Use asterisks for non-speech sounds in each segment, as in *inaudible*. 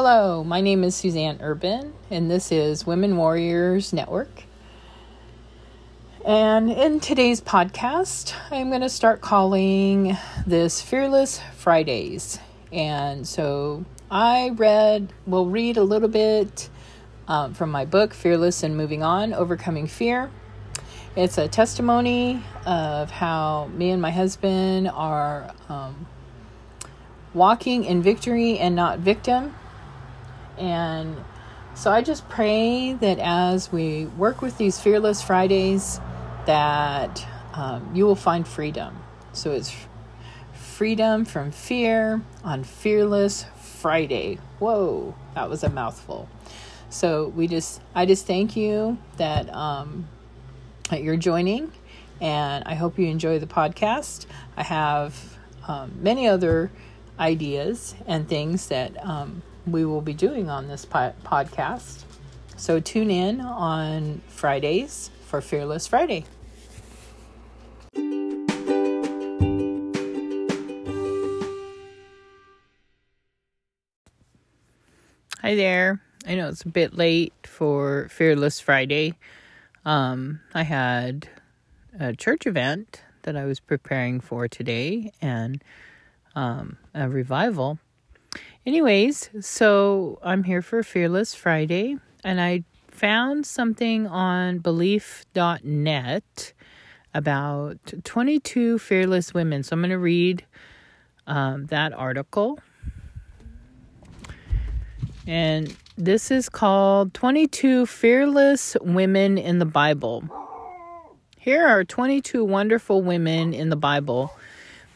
Hello, my name is Suzanne Urban, and this is Women Warriors Network. And in today's podcast, I'm going to start calling this Fearless Fridays. And so I read, will read a little bit um, from my book, Fearless and Moving On Overcoming Fear. It's a testimony of how me and my husband are um, walking in victory and not victim and so I just pray that as we work with these Fearless Fridays, that um, you will find freedom. So it's freedom from fear on Fearless Friday. Whoa, that was a mouthful. So we just, I just thank you that um, that you're joining, and I hope you enjoy the podcast. I have um, many other ideas and things that um, we will be doing on this po- podcast. So tune in on Fridays for Fearless Friday. Hi there. I know it's a bit late for Fearless Friday. Um, I had a church event that I was preparing for today and um, a revival Anyways, so I'm here for Fearless Friday, and I found something on belief.net about 22 fearless women. So I'm going to read um, that article. And this is called 22 Fearless Women in the Bible. Here are 22 wonderful women in the Bible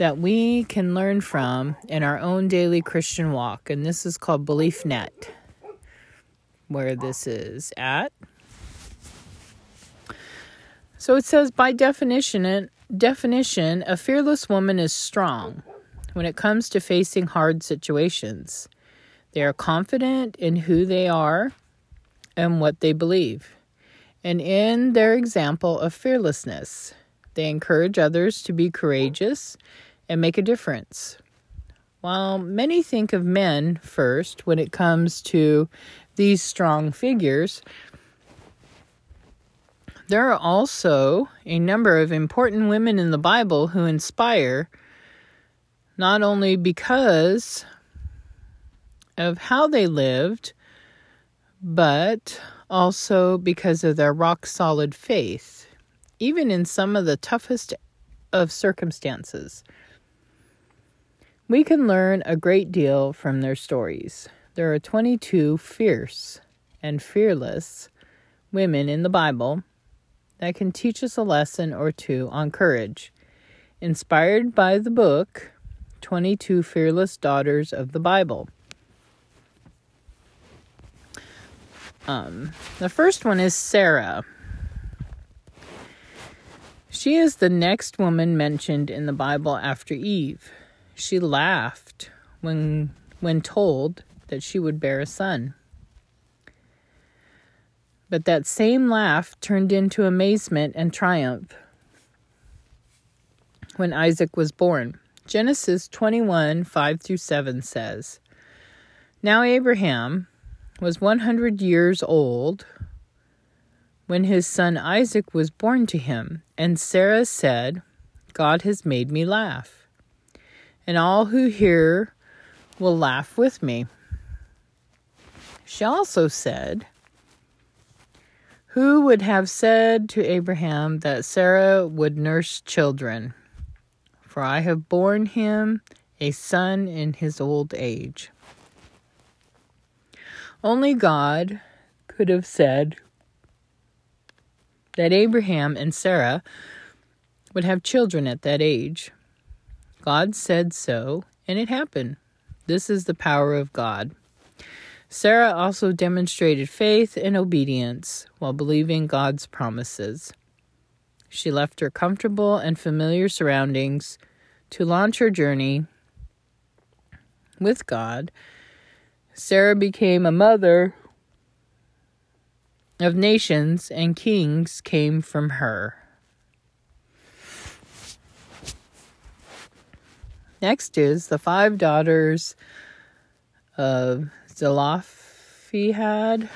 that we can learn from in our own daily Christian walk. And this is called Belief Net, where this is at. So it says by definition, definition, a fearless woman is strong when it comes to facing hard situations. They are confident in who they are and what they believe. And in their example of fearlessness, they encourage others to be courageous and make a difference. While many think of men first when it comes to these strong figures, there are also a number of important women in the Bible who inspire not only because of how they lived, but also because of their rock solid faith, even in some of the toughest of circumstances. We can learn a great deal from their stories. There are 22 fierce and fearless women in the Bible that can teach us a lesson or two on courage. Inspired by the book 22 Fearless Daughters of the Bible. Um, the first one is Sarah. She is the next woman mentioned in the Bible after Eve. She laughed when when told that she would bear a son. But that same laugh turned into amazement and triumph when Isaac was born. Genesis 21 5 through 7 says, Now Abraham was 100 years old when his son Isaac was born to him, and Sarah said, God has made me laugh and all who hear will laugh with me. She also said, Who would have said to Abraham that Sarah would nurse children? For I have borne him a son in his old age. Only God could have said that Abraham and Sarah would have children at that age. God said so, and it happened. This is the power of God. Sarah also demonstrated faith and obedience while believing God's promises. She left her comfortable and familiar surroundings to launch her journey with God. Sarah became a mother of nations, and kings came from her. Next is the five daughters of Zelophehad.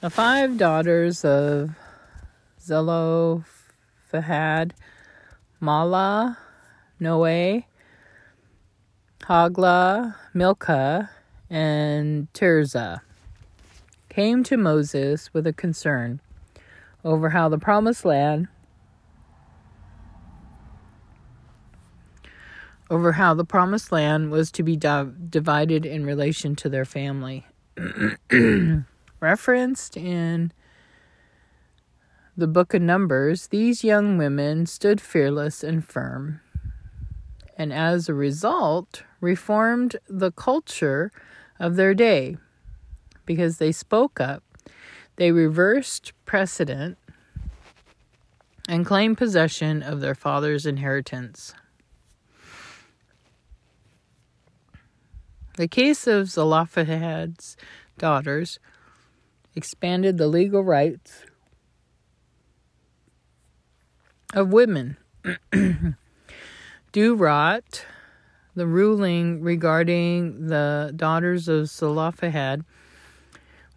The five daughters of Zelophehad, Mahlah, Noe, Hoglah, Milcah, and Tirzah came to Moses with a concern over how the promised land over how the promised land was to be di- divided in relation to their family. *clears throat* Referenced in the book of Numbers, these young women stood fearless and firm, and as a result, reformed the culture of their day because they spoke up. They reversed precedent and claimed possession of their father's inheritance. The case of Zelophehad's daughters expanded the legal rights of women. *clears throat* Durat, the ruling regarding the daughters of Zelophehad,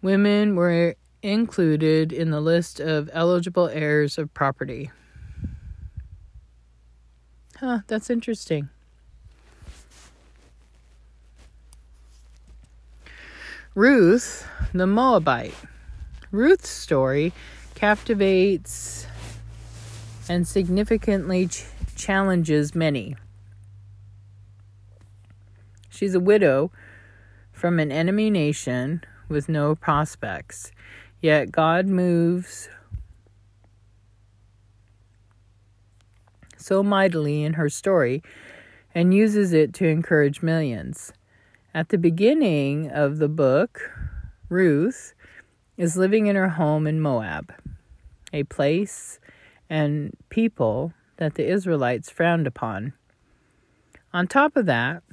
women were included in the list of eligible heirs of property. Huh, that's interesting. Ruth, the Moabite. Ruth's story captivates and significantly ch- challenges many. She's a widow from an enemy nation with no prospects, yet God moves so mightily in her story and uses it to encourage millions. At the beginning of the book, Ruth is living in her home in Moab, a place and people that the Israelites frowned upon. On top of that,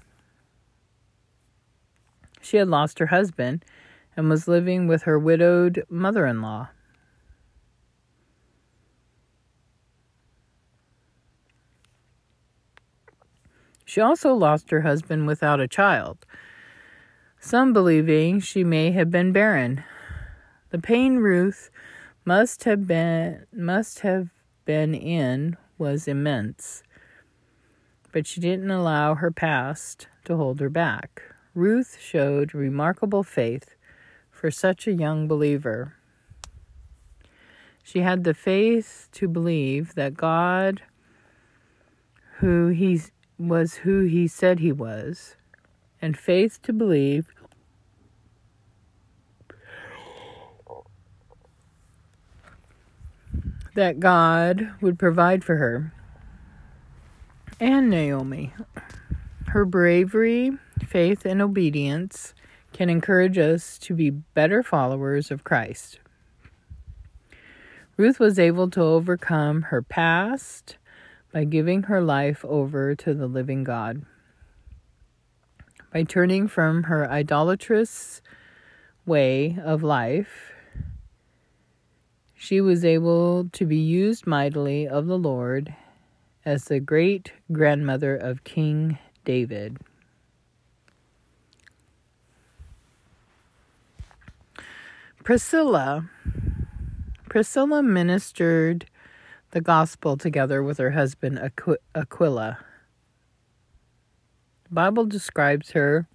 she had lost her husband and was living with her widowed mother in law. She also lost her husband without a child some believing she may have been barren. The pain Ruth must have been must have been in was immense. But she didn't allow her past to hold her back. Ruth showed remarkable faith for such a young believer. She had the faith to believe that God who he was who he said he was and faith to believe that God would provide for her and Naomi. Her bravery, faith, and obedience can encourage us to be better followers of Christ. Ruth was able to overcome her past by giving her life over to the living God by turning from her idolatrous way of life, she was able to be used mightily of the Lord as the great grandmother of King David. Priscilla. Priscilla ministered the gospel together with her husband Aquila. Bible describes her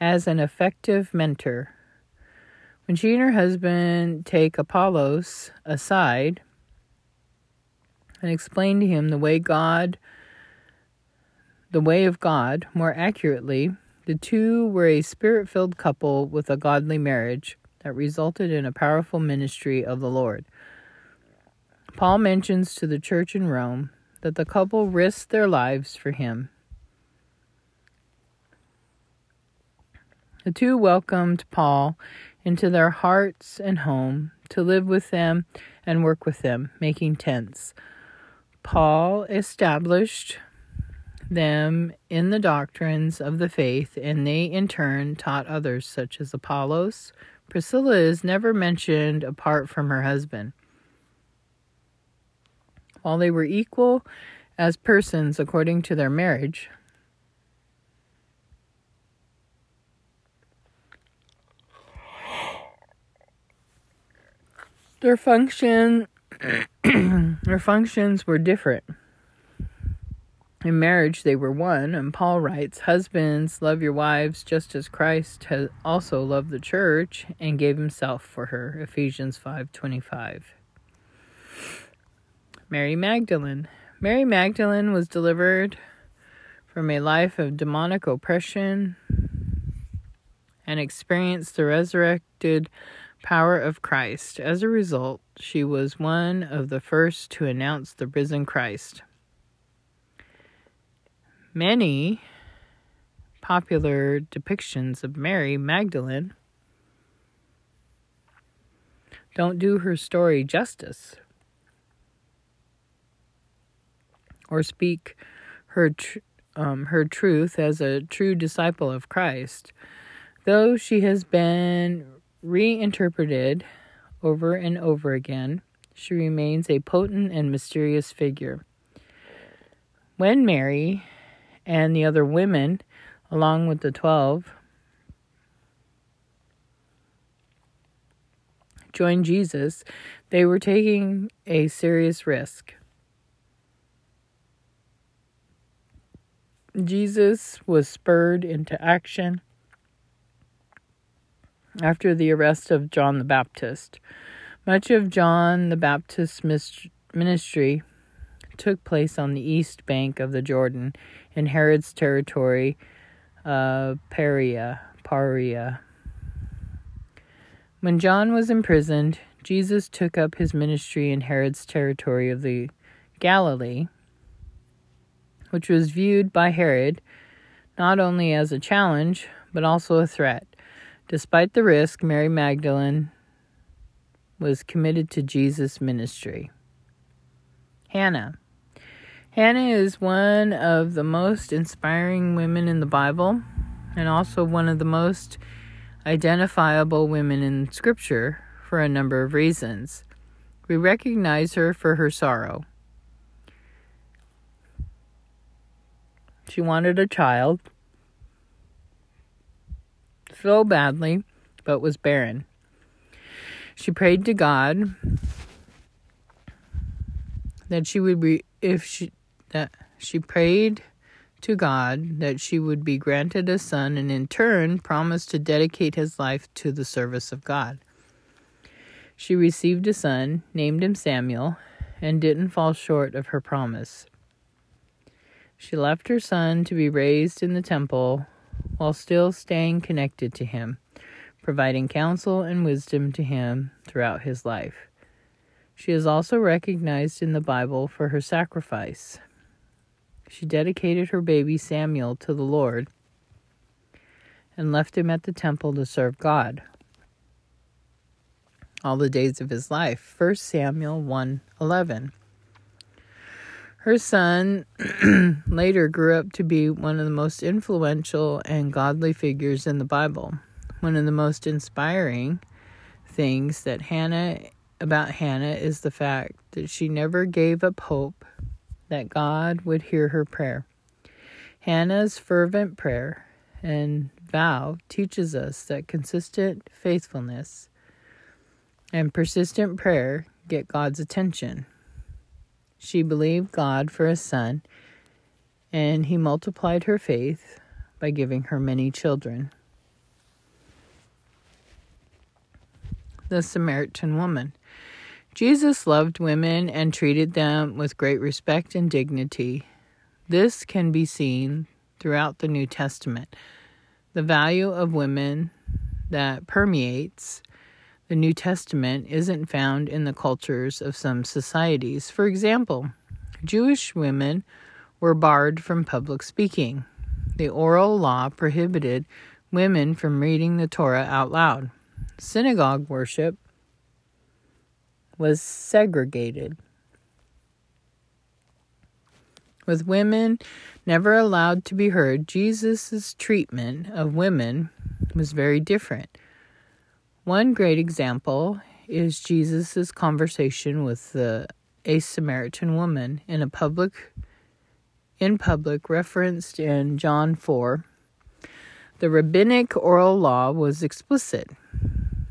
as an effective mentor. When she and her husband take Apollos aside and explain to him the way God, the way of God, more accurately, the two were a spirit filled couple with a godly marriage that resulted in a powerful ministry of the Lord. Paul mentions to the church in Rome that the couple risked their lives for him. The two welcomed Paul into their hearts and home to live with them and work with them, making tents. Paul established them in the doctrines of the faith, and they in turn taught others, such as Apollos. Priscilla is never mentioned apart from her husband. While they were equal as persons according to their marriage, their function *clears throat* their functions were different. In marriage, they were one, and Paul writes, Husbands, love your wives just as Christ has also loved the church and gave himself for her. Ephesians five twenty five. Mary Magdalene. Mary Magdalene was delivered from a life of demonic oppression and experienced the resurrected power of Christ. As a result, she was one of the first to announce the risen Christ. Many popular depictions of Mary Magdalene don't do her story justice or speak her tr- um, her truth as a true disciple of Christ, though she has been reinterpreted over and over again. She remains a potent and mysterious figure. When Mary and the other women, along with the twelve, joined Jesus, they were taking a serious risk. Jesus was spurred into action after the arrest of John the Baptist. Much of John the Baptist's ministry took place on the east bank of the Jordan in Herod's territory of Perea, Paria. When John was imprisoned, Jesus took up his ministry in Herod's territory of the Galilee, which was viewed by Herod not only as a challenge, but also a threat. Despite the risk, Mary Magdalene was committed to Jesus' ministry. Hannah. Hannah is one of the most inspiring women in the Bible and also one of the most identifiable women in Scripture for a number of reasons. We recognize her for her sorrow. She wanted a child so badly, but was barren. She prayed to God that she would be, if she, that she prayed to God that she would be granted a son and in turn promised to dedicate his life to the service of God. She received a son, named him Samuel, and didn't fall short of her promise. She left her son to be raised in the temple while still staying connected to him, providing counsel and wisdom to him throughout his life. She is also recognized in the Bible for her sacrifice. She dedicated her baby Samuel to the Lord and left him at the temple to serve God all the days of his life. 1 Samuel 1:11. Her son *clears throat* later grew up to be one of the most influential and godly figures in the Bible. One of the most inspiring things that Hannah about Hannah is the fact that she never gave up hope that God would hear her prayer. Hannah's fervent prayer and vow teaches us that consistent faithfulness and persistent prayer get God's attention. She believed God for a son, and he multiplied her faith by giving her many children. The Samaritan woman. Jesus loved women and treated them with great respect and dignity. This can be seen throughout the New Testament. The value of women that permeates the New Testament isn't found in the cultures of some societies. For example, Jewish women were barred from public speaking. The oral law prohibited women from reading the Torah out loud. Synagogue worship was segregated. With women never allowed to be heard, Jesus' treatment of women was very different. One great example is Jesus' conversation with the a Samaritan woman in a public in public referenced in John 4. The rabbinic oral law was explicit.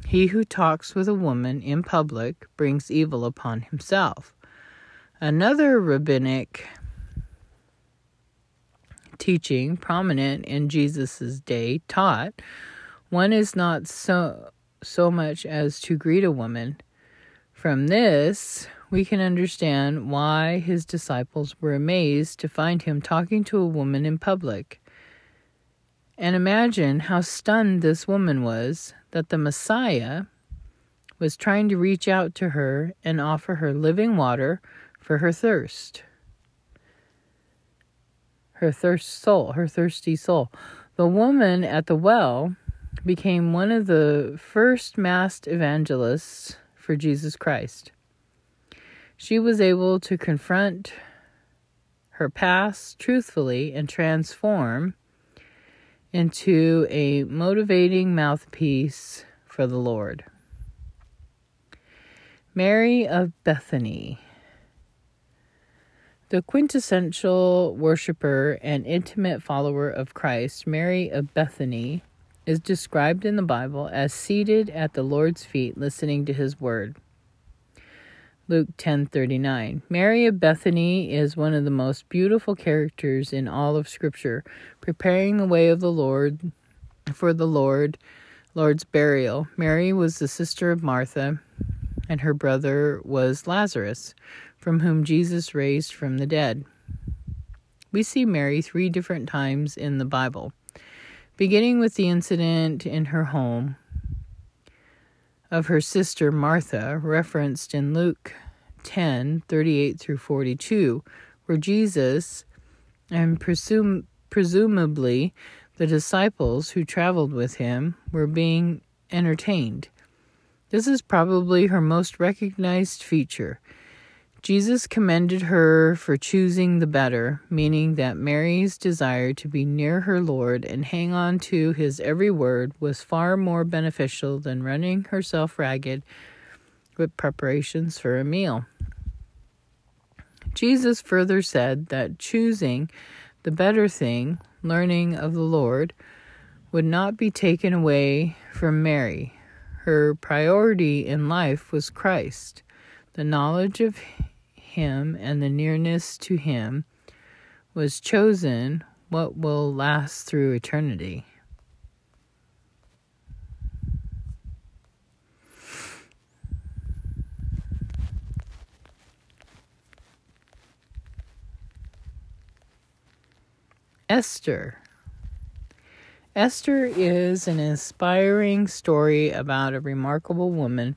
He who talks with a woman in public brings evil upon himself. Another rabbinic teaching prominent in Jesus' day taught one is not so so much as to greet a woman. From this, we can understand why his disciples were amazed to find him talking to a woman in public. And imagine how stunned this woman was that the Messiah was trying to reach out to her and offer her living water for her thirst. Her thirst soul, her thirsty soul. The woman at the well became one of the first masked evangelists for Jesus Christ. She was able to confront her past truthfully and transform into a motivating mouthpiece for the Lord. Mary of Bethany. The quintessential worshiper and intimate follower of Christ, Mary of Bethany, is described in the Bible as seated at the Lord's feet listening to his word. Luke 10:39. Mary of Bethany is one of the most beautiful characters in all of scripture, preparing the way of the Lord for the Lord Lord's burial. Mary was the sister of Martha, and her brother was Lazarus, from whom Jesus raised from the dead. We see Mary 3 different times in the Bible, beginning with the incident in her home of her sister Martha, referenced in Luke 10 38 through 42, where Jesus and presum- presumably the disciples who traveled with him were being entertained. This is probably her most recognized feature. Jesus commended her for choosing the better, meaning that Mary's desire to be near her Lord and hang on to his every word was far more beneficial than running herself ragged with preparations for a meal. Jesus further said that choosing the better thing, learning of the Lord, would not be taken away from Mary. Her priority in life was Christ. The knowledge of him and the nearness to him was chosen what will last through eternity. Esther. Esther is an inspiring story about a remarkable woman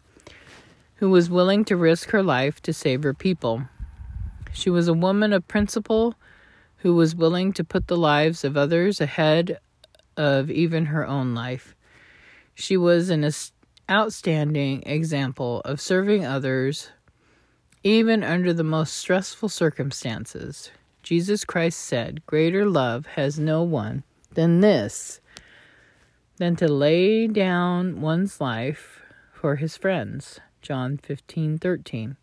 who was willing to risk her life to save her people. She was a woman of principle who was willing to put the lives of others ahead of even her own life. She was an outstanding example of serving others even under the most stressful circumstances. Jesus Christ said, Greater love has no one than this, than to lay down one's life for his friends. John 15:13.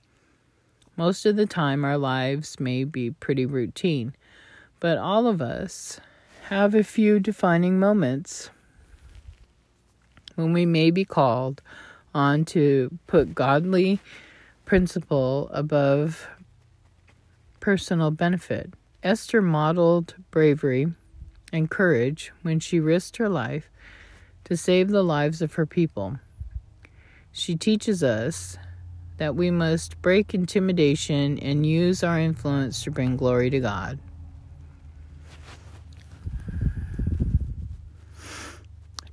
Most of the time our lives may be pretty routine, but all of us have a few defining moments when we may be called on to put godly principle above personal benefit. Esther modeled bravery and courage when she risked her life to save the lives of her people. She teaches us that we must break intimidation and use our influence to bring glory to God.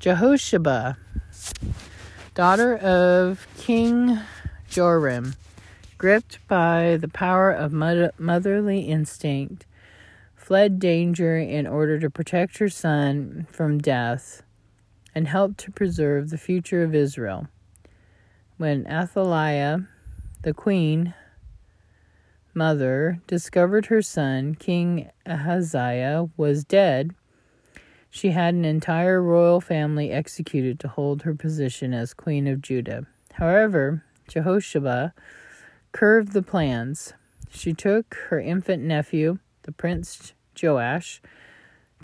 Jehosheba, daughter of King Joram, gripped by the power of motherly instinct, fled danger in order to protect her son from death and help to preserve the future of Israel. When Athaliah, the queen mother, discovered her son, King Ahaziah, was dead, she had an entire royal family executed to hold her position as queen of Judah. However, Jehosheba curved the plans. She took her infant nephew, the prince Joash,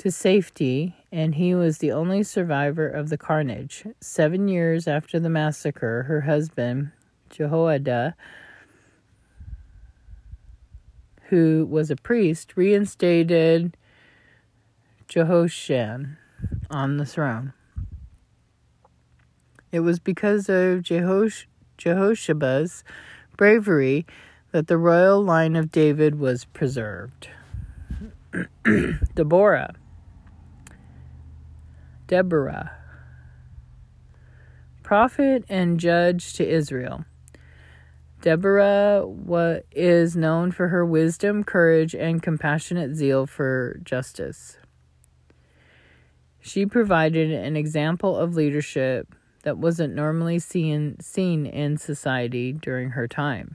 to safety, and he was the only survivor of the carnage. Seven years after the massacre, her husband, Jehoiada, who was a priest, reinstated Jehoshan on the throne. It was because of Jehosh- Jehoshaph's bravery that the royal line of David was preserved. *clears throat* Deborah. Deborah. Prophet and judge to Israel. Deborah is known for her wisdom, courage, and compassionate zeal for justice. She provided an example of leadership that wasn't normally seen, seen in society during her time.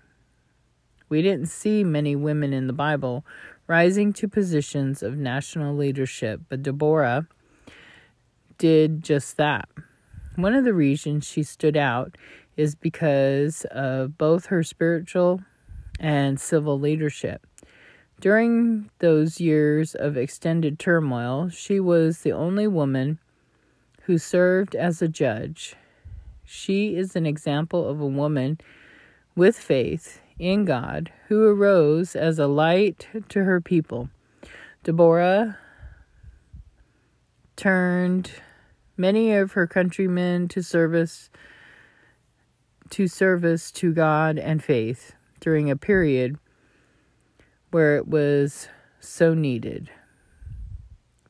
We didn't see many women in the Bible rising to positions of national leadership, but Deborah did just that. One of the reasons she stood out is because of both her spiritual and civil leadership. During those years of extended turmoil, she was the only woman who served as a judge. She is an example of a woman with faith in God who arose as a light to her people. Deborah turned many of her countrymen to service to service to God and faith during a period where it was so needed.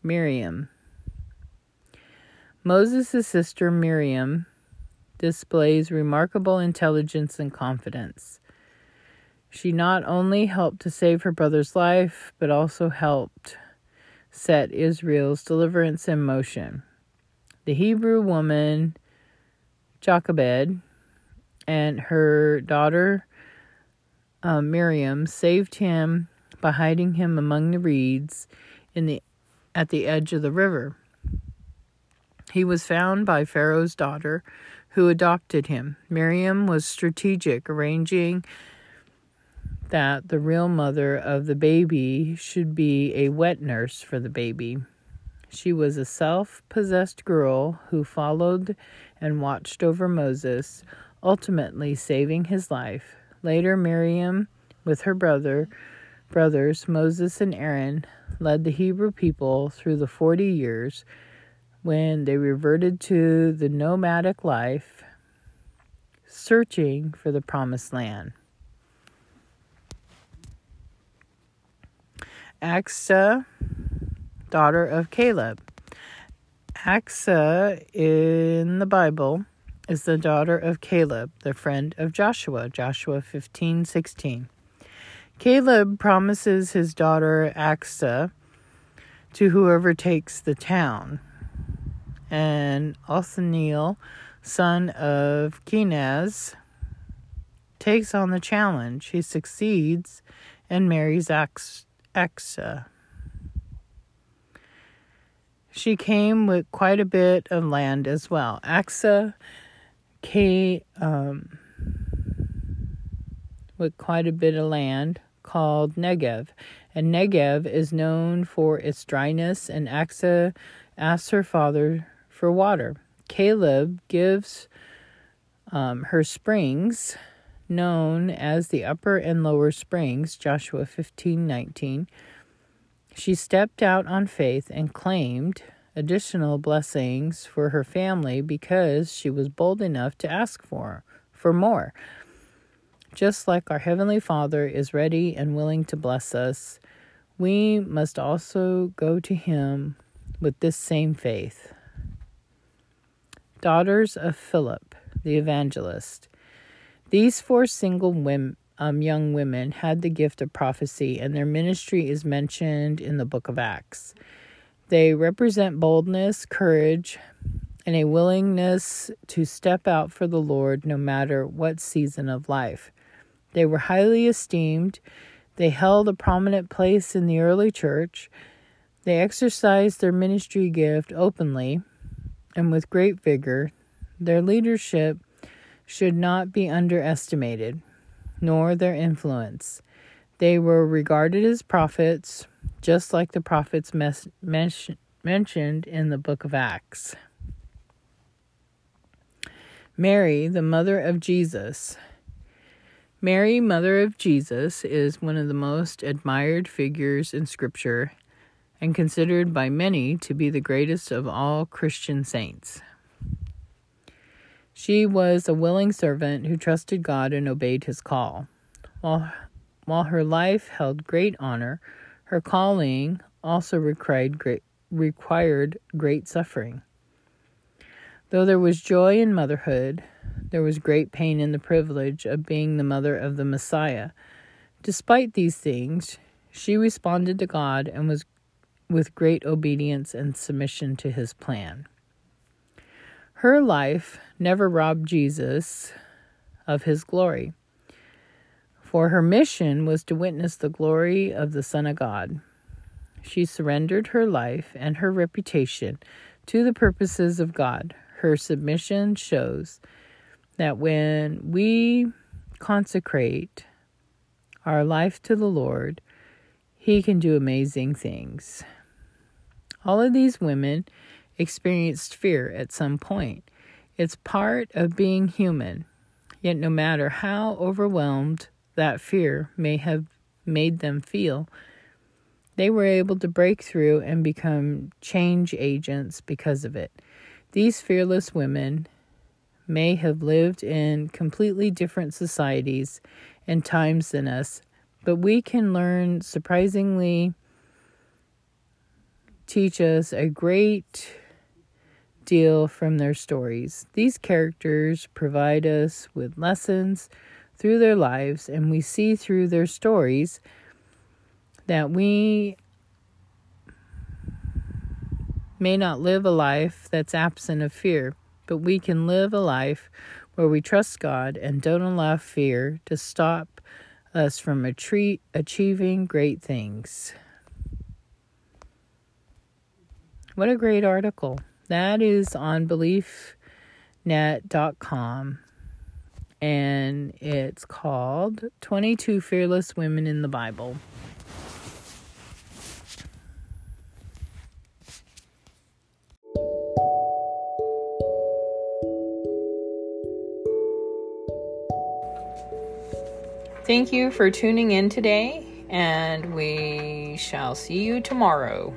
Miriam Moses' sister Miriam displays remarkable intelligence and confidence. She not only helped to save her brother's life, but also helped set Israel's deliverance in motion. The Hebrew woman Jochebed and her daughter uh, Miriam saved him by hiding him among the reeds in the at the edge of the river. He was found by Pharaoh's daughter, who adopted him. Miriam was strategic, arranging that the real mother of the baby should be a wet nurse for the baby. She was a self possessed girl who followed and watched over Moses, ultimately saving his life. Later, Miriam, with her brother, brothers Moses and Aaron, led the Hebrew people through the 40 years when they reverted to the nomadic life, searching for the promised land. Achsah, uh, daughter of Caleb. Achsah in the Bible is the daughter of Caleb, the friend of Joshua, Joshua 15 16. Caleb promises his daughter Achsah to whoever takes the town and Othniel, son of Kenaz, takes on the challenge. He succeeds and marries Achsah. She came with quite a bit of land as well. Achsah came um, with quite a bit of land called Negev. And Negev is known for its dryness, and Achsah asks her father for water. Caleb gives um, her springs, known as the upper and lower springs, Joshua 15 19. She stepped out on faith and claimed additional blessings for her family because she was bold enough to ask for, for more. Just like our Heavenly Father is ready and willing to bless us, we must also go to Him with this same faith daughters of Philip the evangelist. These four single women, um, young women had the gift of prophecy, and their ministry is mentioned in the book of Acts. They represent boldness, courage, and a willingness to step out for the Lord no matter what season of life. They were highly esteemed. They held a prominent place in the early church. They exercised their ministry gift openly and with great vigor, their leadership should not be underestimated, nor their influence. They were regarded as prophets, just like the prophets mes- mes- mentioned in the book of Acts. Mary, the mother of Jesus. Mary, mother of Jesus, is one of the most admired figures in Scripture and considered by many to be the greatest of all Christian saints. She was a willing servant who trusted God and obeyed his call. While, while her life held great honor, her calling also required great, required great suffering. Though there was joy in motherhood, there was great pain in the privilege of being the mother of the Messiah. Despite these things, she responded to God and was with great obedience and submission to his plan. Her life never robbed Jesus of his glory, for her mission was to witness the glory of the Son of God. She surrendered her life and her reputation to the purposes of God, her submission shows that when we consecrate our life to the Lord, He can do amazing things. All of these women experienced fear at some point. It's part of being human. Yet, no matter how overwhelmed that fear may have made them feel, they were able to break through and become change agents because of it. These fearless women may have lived in completely different societies and times than us, but we can learn surprisingly teach us a great deal from their stories. These characters provide us with lessons through their lives, and we see through their stories that we may not live a life that's absent of fear, but we can live a life where we trust God and don't allow fear to stop us from achieving great things. What a great article. That is on beliefnet.com and it's called 22 Fearless Women in the Bible. Thank you for tuning in today, and we shall see you tomorrow.